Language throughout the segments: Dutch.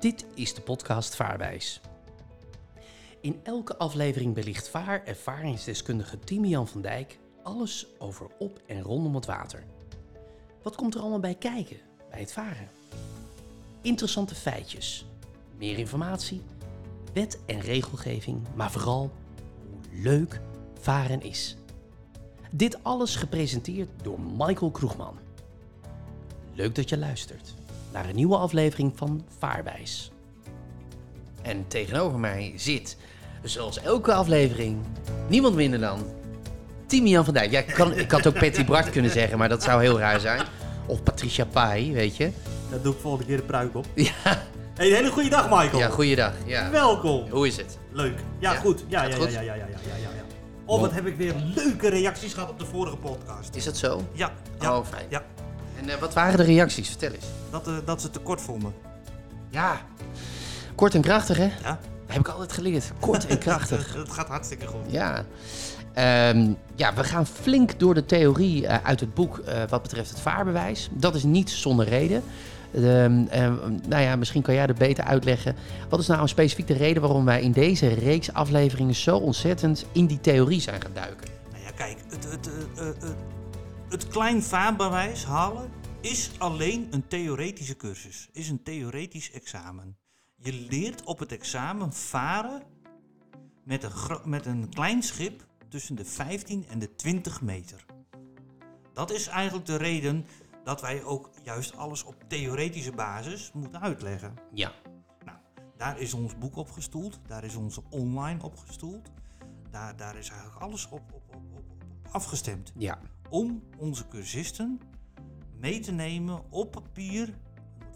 Dit is de podcast Vaarwijs. In elke aflevering belicht vaar- ervaringsdeskundige Timian van Dijk alles over op en rondom het water. Wat komt er allemaal bij kijken bij het varen? Interessante feitjes, meer informatie, wet en regelgeving, maar vooral hoe leuk varen is. Dit alles gepresenteerd door Michael Kroegman. Leuk dat je luistert naar een nieuwe aflevering van Vaarwijs. En tegenover mij zit, zoals elke aflevering, niemand minder dan Timian van Dijk. Ja, ik, kan, ik had ook Patty Bart kunnen zeggen, maar dat zou heel raar zijn. Of Patricia Pai, weet je. Dat doe ik volgende keer de pruik op. Ja, Hey, een hele goede dag, Michael. ja goeiedag. Ja. Welkom. Hoe is het? Leuk. Ja, Ja, goed. Ja, ja, goed? ja, ja, ja, ja, ja, ja, ja. Oh, wat heb ik weer leuke reacties gehad op de vorige podcast. Is dat zo? Ja, ja. Oh, fijn. Ja, En eh, wat waren de reacties? Vertel eens. dat, eh, dat ze tekort vonden. Ja, kort en krachtig hè? Ja, Dat heb ik altijd geleerd. Kort en krachtig. dat gaat hartstikke goed. Ja. Ehm, ja, we gaan flink door de theorie eh, uit het boek wat betreft het vaarbewijs. Dat is niet zonder reden. Eh, nou ja, misschien kan jij dat beter uitleggen. Wat is nou specifiek de reden waarom wij in deze reeks afleveringen zo ontzettend in die theorie zijn gaan duiken? Nou ja, kijk, het, het, eh, het klein vaarbewijs halen is alleen een theoretische cursus. Is een theoretisch examen. Je leert op het examen varen met een, met een klein schip tussen de 15 en de 20 meter. Dat is eigenlijk de reden dat wij ook juist alles op theoretische basis moeten uitleggen. Ja. Nou, daar is ons boek op gestoeld, daar is onze online op gestoeld. Daar, daar is eigenlijk alles op, op, op, op, op afgestemd. Ja. Om onze cursisten mee te nemen op papier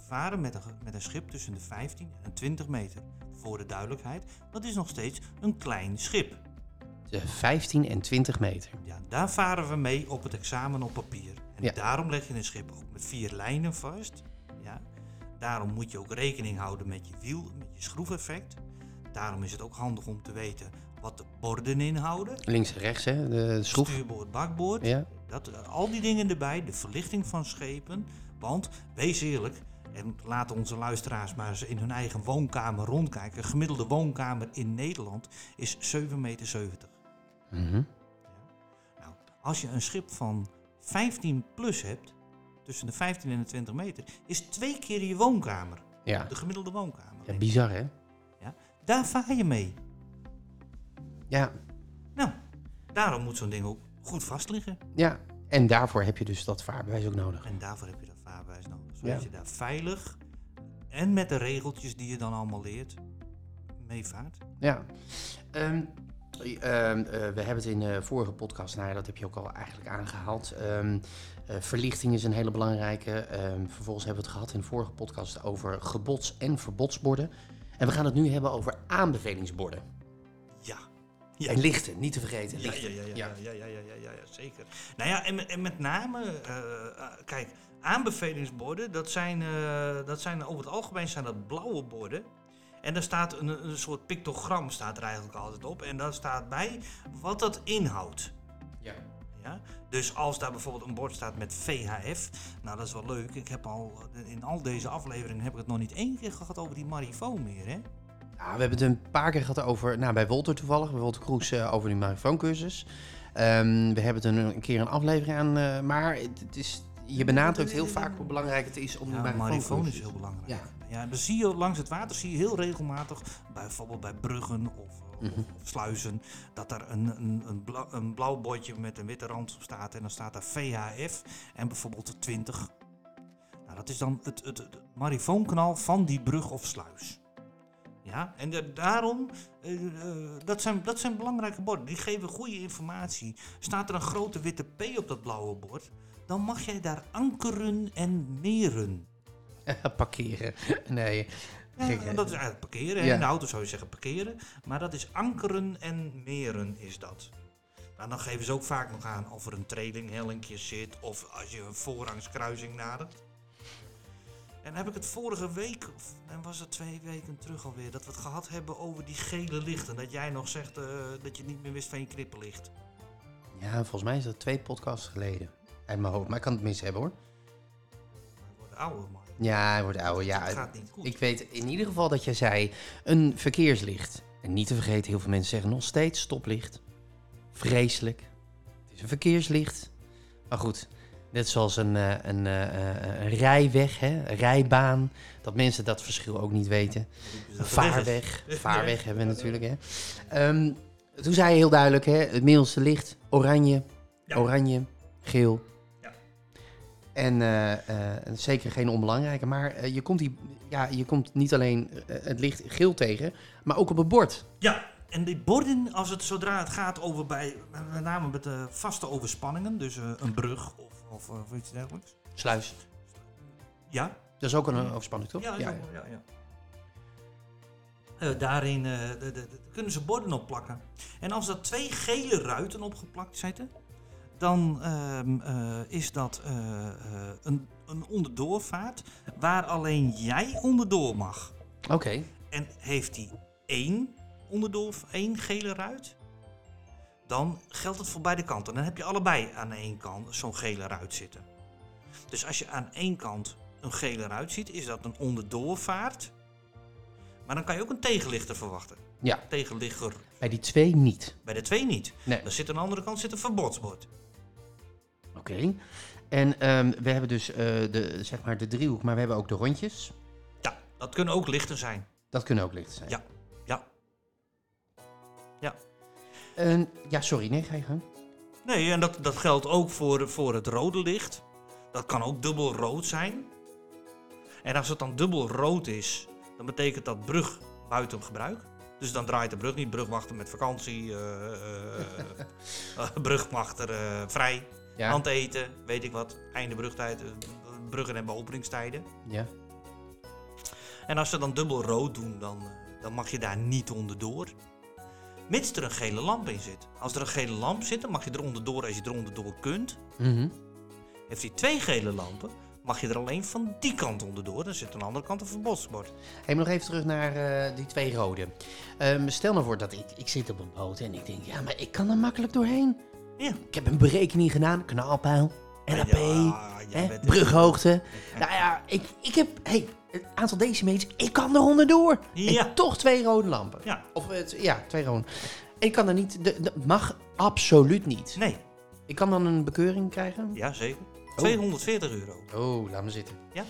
varen met een, met een schip tussen de 15 en 20 meter. Voor de duidelijkheid, dat is nog steeds een klein schip. De 15 en 20 meter. Ja, daar varen we mee op het examen op papier. En Ja. daarom leg je een schip ook met vier lijnen vast. Ja. Daarom moet je ook rekening houden met je wiel, met je schroefeffect. Daarom is het ook handig om te weten wat de borden inhouden. Links en rechts, hè? De schroef. Stuurboord, bakboord. Ja. Dat, eh, al die dingen erbij, de verlichting van schepen. Want, wees eerlijk, en laten onze luisteraars maar eens in hun eigen woonkamer rondkijken. Een gemiddelde woonkamer in Nederland is 7,70 meter. Mhm. Nou, als je een schip van 15 plus hebt, tussen de 15 en de 20 meter, is twee keer je woonkamer. Ja. De gemiddelde woonkamer. ja. Bizar, hè? Ja? Daar vaar je mee. Ja. Nou, daarom moet zo'n ding ook goed vast liggen. Ja. En daarvoor heb je dus dat vaarbewijs ook nodig. En daarvoor heb je dat vaarbewijs nodig. Zodat Ja. je daar veilig en met de regeltjes die je dan allemaal leert, mee vaart. Ja. Ehm, ehm, eh, we hebben het in de vorige podcast, nou ja, dat heb je ook al eigenlijk aangehaald. Ehm, eh, verlichting is een hele belangrijke. Vervolgens hebben we het gehad in de vorige podcast over gebods- en verbodsborden. En we gaan het nu hebben over aanbevelingsborden. Ja. En lichten, niet te vergeten. Ja, lichten. ja, ja, ja, Ja. ja, ja, ja, ja, ja, ja, zeker. Nou ja, en, met- en met name, eh, eh, kijk, aanbevelingsborden, dat zijn, eh, dat zijn over het algemeen zijn dat blauwe borden. En daar staat een, een soort pictogram staat er eigenlijk altijd op. En daar staat bij wat dat inhoudt. Ja. Ja? Dus als daar bijvoorbeeld een bord staat met VHF, nou dat is wel leuk. Ik heb al, in al deze afleveringen heb ik het nog niet één keer gehad over die marifoon meer, hè? Ja, we hebben het een paar keer gehad over, nou bij Wolter toevallig, bij Wolter Kroes eh, over die marifooncursus. Ehm we hebben het een, een keer een aflevering aan, eh, maar het, het is, je benadrukt heel vaak hoe belangrijk het is om die Ja, marifoon marifooncursus. is heel belangrijk. Ja. Ja. dan zie je langs het water zie je heel regelmatig, bijvoorbeeld bij bruggen of, Mhm. of sluizen, dat er een, een, een, blauw, een blauw bordje met een witte rand op staat en dan staat daar VHF en bijvoorbeeld 20. Nou, dat is dan het, het, het van die brug of sluis. Ja, en de- daarom, eh, eh, dat, zijn, dat zijn belangrijke borden. Die geven goede informatie. Staat er een grote witte P op dat blauwe bord, dan mag jij daar ankeren en meren. Parkeren. Nee. Ja, dat is eigenlijk parkeren. Ja. In de auto zou je zeggen parkeren. Maar dat is ankeren en meren is dat. Nou, dan geven ze ook vaak nog aan of er een trailinghellingje zit. Of als je een voorrangskruising nadert. En heb ik het vorige week, of en was het twee weken terug alweer, dat we het gehad hebben over die gele lichten. Dat jij nog zegt eh, dat je niet meer wist van je knipperlicht. Ja, volgens mij is dat twee podcasts geleden. Uit mijn hoofd, maar ik kan het mis hebben hoor. We worden ouder, Michael. Ja, hij wordt ouder. Ja, Het gaat niet goed. ik weet in ieder geval dat jij zei een verkeerslicht. En niet te vergeten, heel veel mensen zeggen nog steeds stoplicht. Vreselijk. Het is een verkeerslicht. Maar goed, net zoals een, eh, een, eh, eh, een rijweg, hè, een rijbaan. Dat mensen dat verschil ook niet weten. Een vaarweg. Vaarweg hebben we natuurlijk, hè. Ehm, toen zei je heel duidelijk, hè, het middelste licht, oranje, Ja. oranje, geel. Ja. En zeker geen onbelangrijke, maar je, komt die, ja, je komt niet alleen het licht geel tegen, maar ook op het bord. Ja, en die borden, als het, zodra het gaat over bij, met name met de vaste overspanningen, dus een brug of, of, of iets dergelijks. Sluis. Ja, Dat is ook een eh, overspanning, toch? ja, ja. ja, ja. Eh, daarin eh, de, de, de- kunnen ze borden opplakken. En als er twee gele ruiten opgeplakt zitten, dan ehm, eh, is dat eh, eh, een, een onderdoorvaart waar alleen jij onderdoor mag. Oké. En heeft hij één onderdoor, één gele ruit, dan geldt het voor beide kanten. Dan heb je allebei aan één kant zo'n gele ruit zitten. Dus als je aan één kant een gele ruit ziet, is dat een onderdoorvaart. Maar dan kan je ook een tegenlichter verwachten. Ja, Tegenligger bij die twee niet. bij de twee niet. Nee. Dan zit aan de andere kant zit een verbodsbord. Oké. En ehm, we hebben dus eh, de, zeg maar de driehoek, maar we hebben ook de rondjes. Ja, dat kunnen ook lichten zijn. Dat kunnen ook lichten zijn. Ja. En, ja, sorry, nee, ga je gang. Nee, en dat, dat geldt ook voor, voor het rode licht. Dat kan ook dubbel rood zijn. En als het dan dubbel rood is, dan betekent dat brug buiten gebruik. Dus dan draait de brug niet. Brug wachten met vakantie. eh, brugwachter vrij. Ja, Aan het eten, weet ik wat. Einde brugtijd. bruggen hebben openingstijden. ja. En als ze dan dubbel rood doen, dan, dan mag je daar niet onderdoor. Mits er een gele lamp in zit. Als er een gele lamp zit, dan mag je er onderdoor als je er onderdoor kunt. Mhm. Heeft hij twee gele lampen, mag je er alleen van die kant onderdoor. Dan zit aan de andere kant een verbodsbord. Hey, maar nog even terug naar eh, die twee rode. Ehm, stel nou voor dat ik, ik zit op een boot en ik denk, ja, maar ik kan er makkelijk doorheen. Ja. Ik heb een berekening gedaan, knalpijl, NAP, Ja, hè, brughoogte. Nou ja, ik, ik heb, hey, het aantal decimeters, ik kan er onderdoor. Ja. En toch twee rode lampen. Ja, Of het, ja, twee rode. Ik kan er niet, dat mag absoluut niet. nee. Ik kan dan een bekeuring krijgen? Ja, zeker. 240 euro. Oh, laat me zitten. Ja.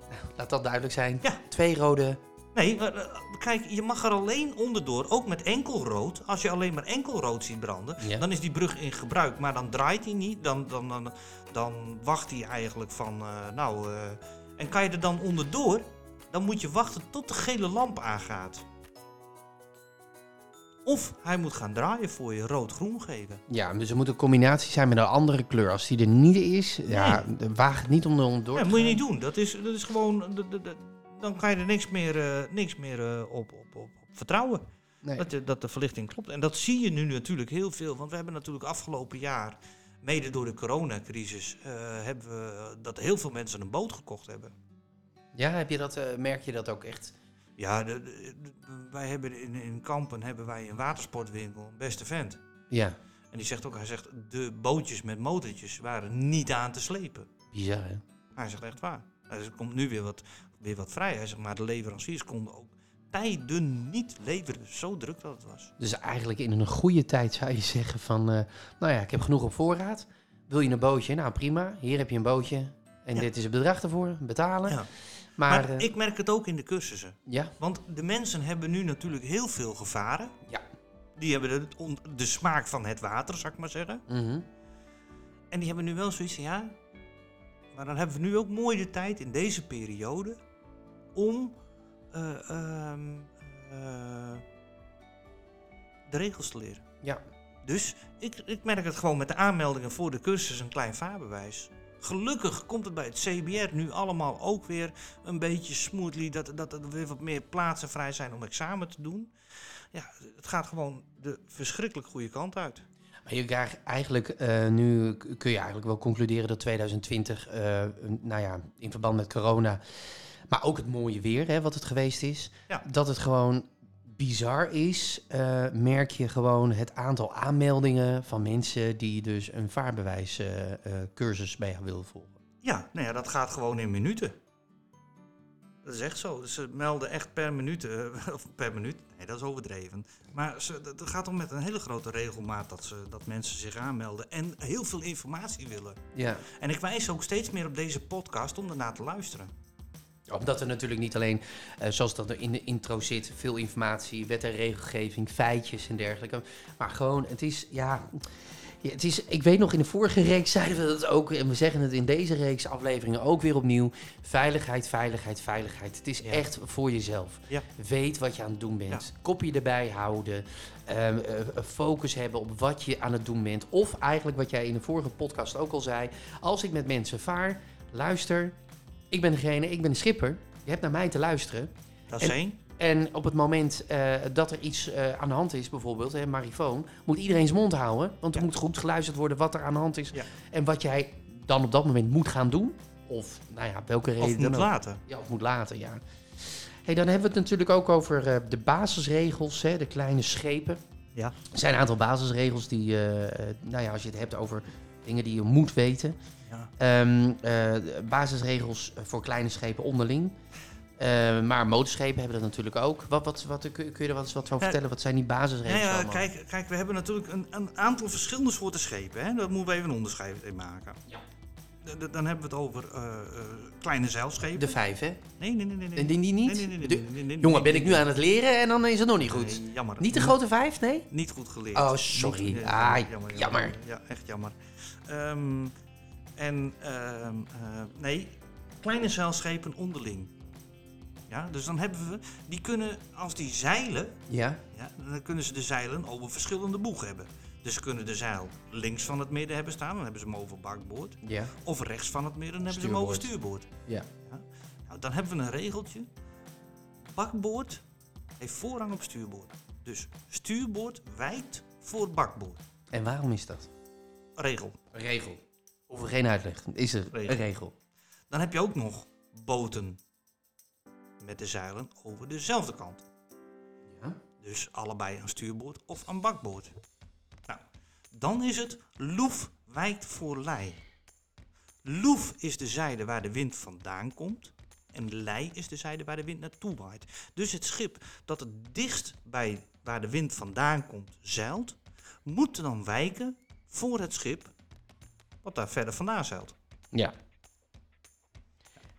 Nou, Laat dat duidelijk zijn. Ja. Twee rode. Nee, maar, eh, kijk, je mag er alleen onderdoor, ook met enkel rood. Als je alleen maar enkel rood ziet branden, Ja. dan is die brug in gebruik. Maar dan draait hij niet, dan, dan, dan, dan wacht hij eigenlijk van, eh, nou, eh, en kan je er dan onderdoor, dan moet je wachten tot de gele lamp aangaat. Of hij moet gaan draaien voor je rood-groen geven. Ja, dus er moet een combinatie zijn met een andere kleur. Als die er niet is, ja, waag het niet om er onderdoor Ja, te dat moet je niet doen. Dat is, dat is gewoon, de- de- de- dan kan je er niks meer, eh, niks meer eh, op, op, op, op vertrouwen. Nee. Dat, de- dat de verlichting klopt. En dat zie je nu natuurlijk heel veel. Want we hebben natuurlijk afgelopen jaar, mede door de coronacrisis, eh, hebben we dat heel veel mensen een boot gekocht hebben. Ja, heb je dat, eh, merk je dat ook echt? Ja, de, de- de- wij hebben in, in Kampen hebben wij een watersportwinkel, een beste vent. Ja, En die zegt ook, hij zegt, de bootjes met motortjes waren niet aan te slepen. bizar hè? Hij zegt echt waar. Hij zegt, er komt nu weer wat, weer wat vrij. Hij zegt, maar de leveranciers konden ook tijden niet leveren. Zo druk dat het was. Dus eigenlijk in een goede tijd zou je zeggen van... eh, nou ja, ik heb genoeg op voorraad. Wil je een bootje? Nou prima, hier heb je een bootje. En Ja. dit is het bedrag ervoor, betalen. Ja. Maar, Maar, eh, ik merk het ook in de cursussen. ja, Want de mensen hebben nu natuurlijk heel veel gevaren. Ja. Die hebben de, de smaak van het water, zou ik maar zeggen. mhm. En die hebben nu wel zoiets van, ja... Maar dan hebben we nu ook mooi de tijd in deze periode... om eh, ehm, eh, de regels te leren. ja. Dus ik, ik merk het gewoon met de aanmeldingen voor de cursus een klein vaarbewijs. Gelukkig komt het bij het CBR nu allemaal ook weer een beetje smoothly. Dat, dat er weer wat meer plaatsen vrij zijn om examen te doen. Ja, het gaat gewoon de verschrikkelijk goede kant uit. Je eigenlijk, eh, nu kun je eigenlijk wel concluderen dat 2020, eh, een- nou ja, in verband met corona, maar ook het mooie weer, hè, wat het geweest is, Ja. dat het gewoon bizar is, eh, merk je gewoon het aantal aanmeldingen van mensen die dus een vaarbewijscursus bij jou willen volgen. Ja, nou ja, dat gaat gewoon in minuten. Dat is echt zo. Ze melden echt per minuut, eh, of per minuut, nee dat is overdreven. Maar ze, het gaat om met een hele grote regelmaat dat, ze, dat mensen zich aanmelden en heel veel informatie willen. Ja. En ik wijs ook steeds meer op deze podcast om ernaar te luisteren. Omdat er natuurlijk niet alleen, eh, zoals dat er in de intro zit, veel informatie, wet en regelgeving, feitjes en dergelijke. Maar gewoon, het is, ja, ja, het is, ik weet nog, in de vorige reeks zeiden we dat ook, en we zeggen het in deze reeks afleveringen ook weer opnieuw. Veiligheid, veiligheid, veiligheid. Het is Ja. echt voor jezelf. Ja. Weet wat je aan het doen bent. Kopje erbij houden. ehm, eh, focus hebben op wat je aan het doen bent. Of eigenlijk wat jij in de vorige podcast ook al zei. Als ik met mensen vaar, luister. Ik ben degene, ik ben de schipper. Je hebt naar mij te luisteren. Dat is één. En op het moment eh, dat er iets eh, aan de hand is, bijvoorbeeld, hè, marifoon, moet iedereen zijn mond houden. Want er Ja. moet goed geluisterd worden wat er aan de hand is. Ja. En wat jij dan op dat moment moet gaan doen. Of, nou ja, welke reden Of dan moet ook. laten. Ja, of moet laten, ja. Hey, dan hebben we het natuurlijk ook over eh, de basisregels, hè, de kleine schepen. Ja. Er zijn een aantal basisregels die, nou ja, als je het hebt over dingen die je moet weten. Ja. Ehm, eh, basisregels voor kleine schepen onderling. Eh, maar motorschepen hebben dat natuurlijk ook. Wat, wat, wat, kun, je er wat, wat van Ja. vertellen? Wat zijn die basisregels Nou ja, allemaal? kijk, kijk, we hebben natuurlijk een, een aantal verschillende soorten schepen. Hè? Daar moeten we even een onderscheid in maken. Ja. D- Dan hebben we het over eh, eh, kleine zeilschepen. De vijf, hè? Nee, nee, nee, nee. nee. En die, die niet? Nee, nee, nee, nee, De- nee, nee, nee, Jongen, ben ik nu aan het leren en dan is het nog niet goed. Nee, jammer. Niet de grote vijf, nee? Niet goed geleerd. Oh, sorry. Niet- Ah, jammer. Ja, echt jammer. Ehm, en ehm, eh, nee, kleine zeilschepen onderling. Ja, dus dan hebben we, die kunnen, als die zeilen, Ja. ja, dan kunnen ze de zeilen over verschillende boeg hebben. Dus ze kunnen de zeil links van het midden hebben staan, dan hebben ze hem over bakboord. Ja. Of rechts van het midden, dan hebben ze hem over Stuurboord. stuurboord. Ja. Nou, dan hebben we een regeltje. Bakboord heeft voorrang op stuurboord. Dus stuurboord wijkt voor bakboord. En waarom is dat? Regel. Regel. Er geen uitleg. Is er Regel. een regel? Dan heb je ook nog boten met de zeilen over dezelfde kant. Ja. Dus allebei een stuurboord of een bakboord. Nou, dan is het loef wijkt voor lei. Loef is de zijde waar de wind vandaan komt. En lei is de zijde waar de wind naartoe waait. Dus het schip dat het dichtst bij waar de wind vandaan komt zeilt, moet dan wijken voor het schip wat daar verder vandaan zeilt. Ja.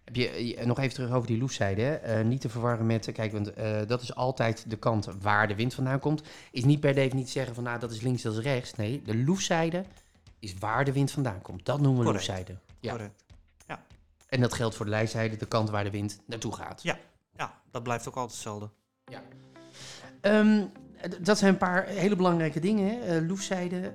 Heb je, eh, nog even terug over die loefzijde. Eh, niet te verwarren met, eh, kijk, want dat is altijd de kant waar de wind vandaan komt. Is niet per definitie zeggen van, nou, dat is links, dat is rechts. Nee, de loefzijde is waar de wind vandaan komt. Dat noemen we Correct. loefzijde. Ja. Correct. En dat geldt voor de lijzijde, de kant waar de wind naartoe gaat. Ja, ja, dat blijft ook altijd hetzelfde. Ehm, d- dat zijn een paar hele belangrijke dingen. Eh, loefzijde,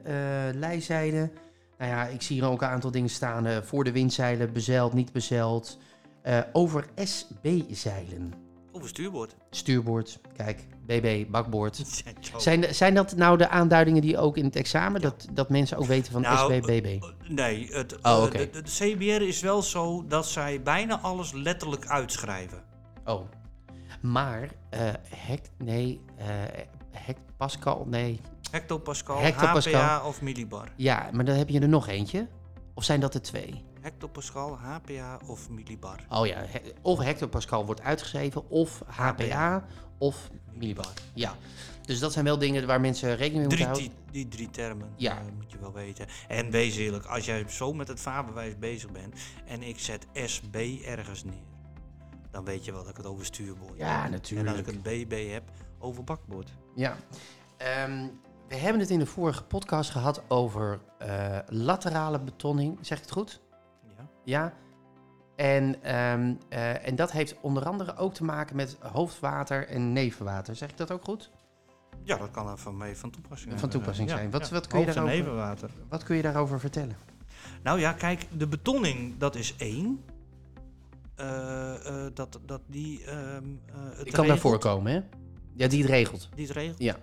lijzijde. Nou ja, ik zie hier ook een aantal dingen staan. voor de windzeilen, bezeild, niet bezeild. Eh, over SB-zeilen. Over stuurboord. Stuurboord, kijk, BB, bakboord. Zijn, Zijn, dat nou de aanduidingen die ook in het examen, dat, dat mensen ook weten van Nou, SB, BB? Nee, het, Oh, eh, de, CBR is wel zo dat zij bijna alles letterlijk uitschrijven. Oh. Maar, eh hect, nee, eh hectopascal, nee. Hectopascal, Hectopascal. HPA of millibar. Ja, maar dan heb je er nog eentje. Of zijn dat er twee? Hectopascal, HPA of millibar. Oh ja, he- of hectopascal wordt uitgeschreven, of HPA, of millibar. Ja, dus dat zijn wel dingen waar mensen rekening mee moeten Drie, houden. die, die drie termen Ja. eh, moet je wel weten. En wees eerlijk, als jij zo met het vaarbewijs bezig bent en ik zet SB ergens neer, dan weet je wel dat ik het over stuurboord Ja, heb. natuurlijk. En als ik een BB heb, over bakboord. Ja. Ehm, we hebben het in de vorige podcast gehad over eh, laterale betonning. Zeg ik het goed? Ja. En, ehm, eh, en dat heeft onder andere ook te maken met hoofdwater en nevenwater. Zeg ik dat ook goed? ja, dat kan er van mee van toepassing Van toepassing Ja, zijn. Wat- ja. wat kun je daarover- nevenwater. Wat kun je daarover vertellen? Nou ja, kijk, de betonning, dat is één. Eh, eh, dat, dat die eh, het Ik kan daarvoor regelt, komen, hè? Ja, die het regelt. Die het regelt. Ja.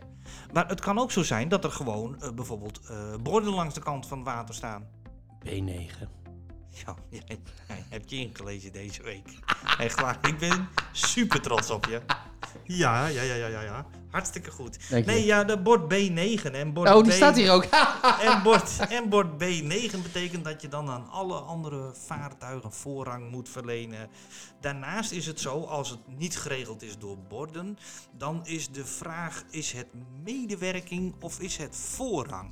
Maar het kan ook zo zijn dat er gewoon eh, bijvoorbeeld eh, borden langs de kant van het water staan. B9. Ja, jij, jij hebt je ingelezen deze week. Echt waar, ik ben super trots op je. Ja, ja, ja, ja, ja. ja. Hartstikke goed. Dank je. Nee, ja, de bord B9 en bord Oh, die B- staat hier ook. En bord, en bord B9 betekent dat je dan aan alle andere vaartuigen voorrang moet verlenen. Daarnaast is het zo, als het niet geregeld is door borden, dan is de vraag: is het medewerking of is het voorrang?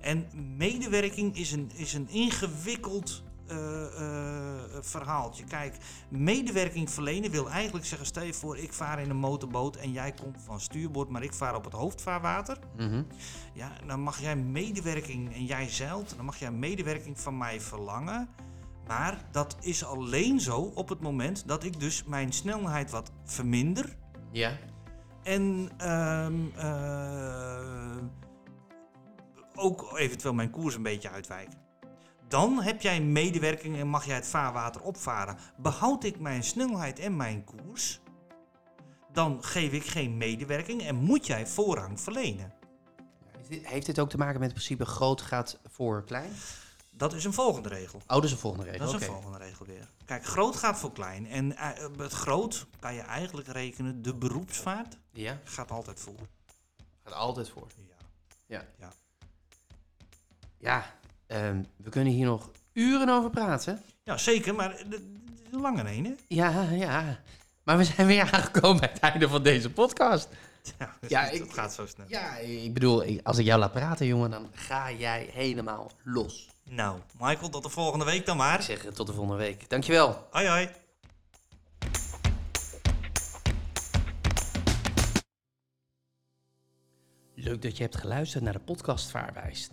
En medewerking is een, is een ingewikkeld eh, eh, verhaaltje. Kijk, medewerking verlenen wil eigenlijk zeggen: stel je voor, ik vaar in een motorboot en jij komt van stuurboord, maar ik vaar op het hoofdvaarwater. Mhm. Ja, dan mag jij medewerking en jij zeilt, dan mag jij medewerking van mij verlangen. Maar dat is alleen zo op het moment dat ik dus mijn snelheid wat verminder. Ja. En ehm, eh, ook eventueel mijn koers een beetje uitwijk. Dan heb jij medewerking en mag jij het vaarwater opvaren. Behoud ik mijn snelheid en mijn koers, dan geef ik geen medewerking en moet jij voorrang verlenen. Heeft dit ook te maken met het principe groot gaat voor klein? Dat is een volgende regel. Oh, dat is een volgende regel. Dat is een volgende regel weer. Kijk, groot gaat voor klein. En eh, het groot kan je eigenlijk rekenen, de beroepsvaart Ja, gaat altijd voor. gaat altijd voor. Ja. Ja, ehm, we kunnen hier nog uren over praten. ja, zeker, maar een lange een, hè? Ja, ja. Maar we zijn weer aangekomen bij het einde van deze podcast. Ja, Ja, het ik- gaat zo snel. Ja, ik bedoel, ik- als ik jou laat praten, jongen, dan ga jij helemaal los. Nou, Michael, tot de volgende week dan Ik maar. zeg eh, tot de volgende week. Dankjewel. Hoi, hoi. Leuk dat je hebt geluisterd naar de podcast Vaarwijs.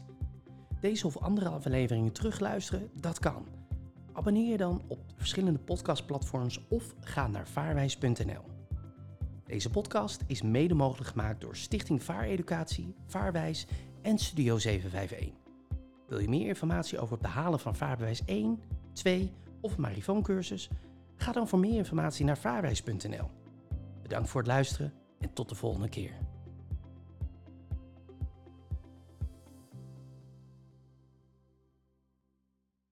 Deze of andere afleveringen terugluisteren, dat kan. Abonneer je dan op de verschillende podcastplatforms of ga naar vaarwijs.nl. Deze podcast is mede mogelijk gemaakt door Stichting Vaareducatie, Vaarwijs en Studio 751. Wil je meer informatie over het behalen van Vaarbewijs 1, 2 of Marifooncursus? Ga dan voor meer informatie naar vaarwijs.nl. Bedankt voor het luisteren en tot de volgende keer.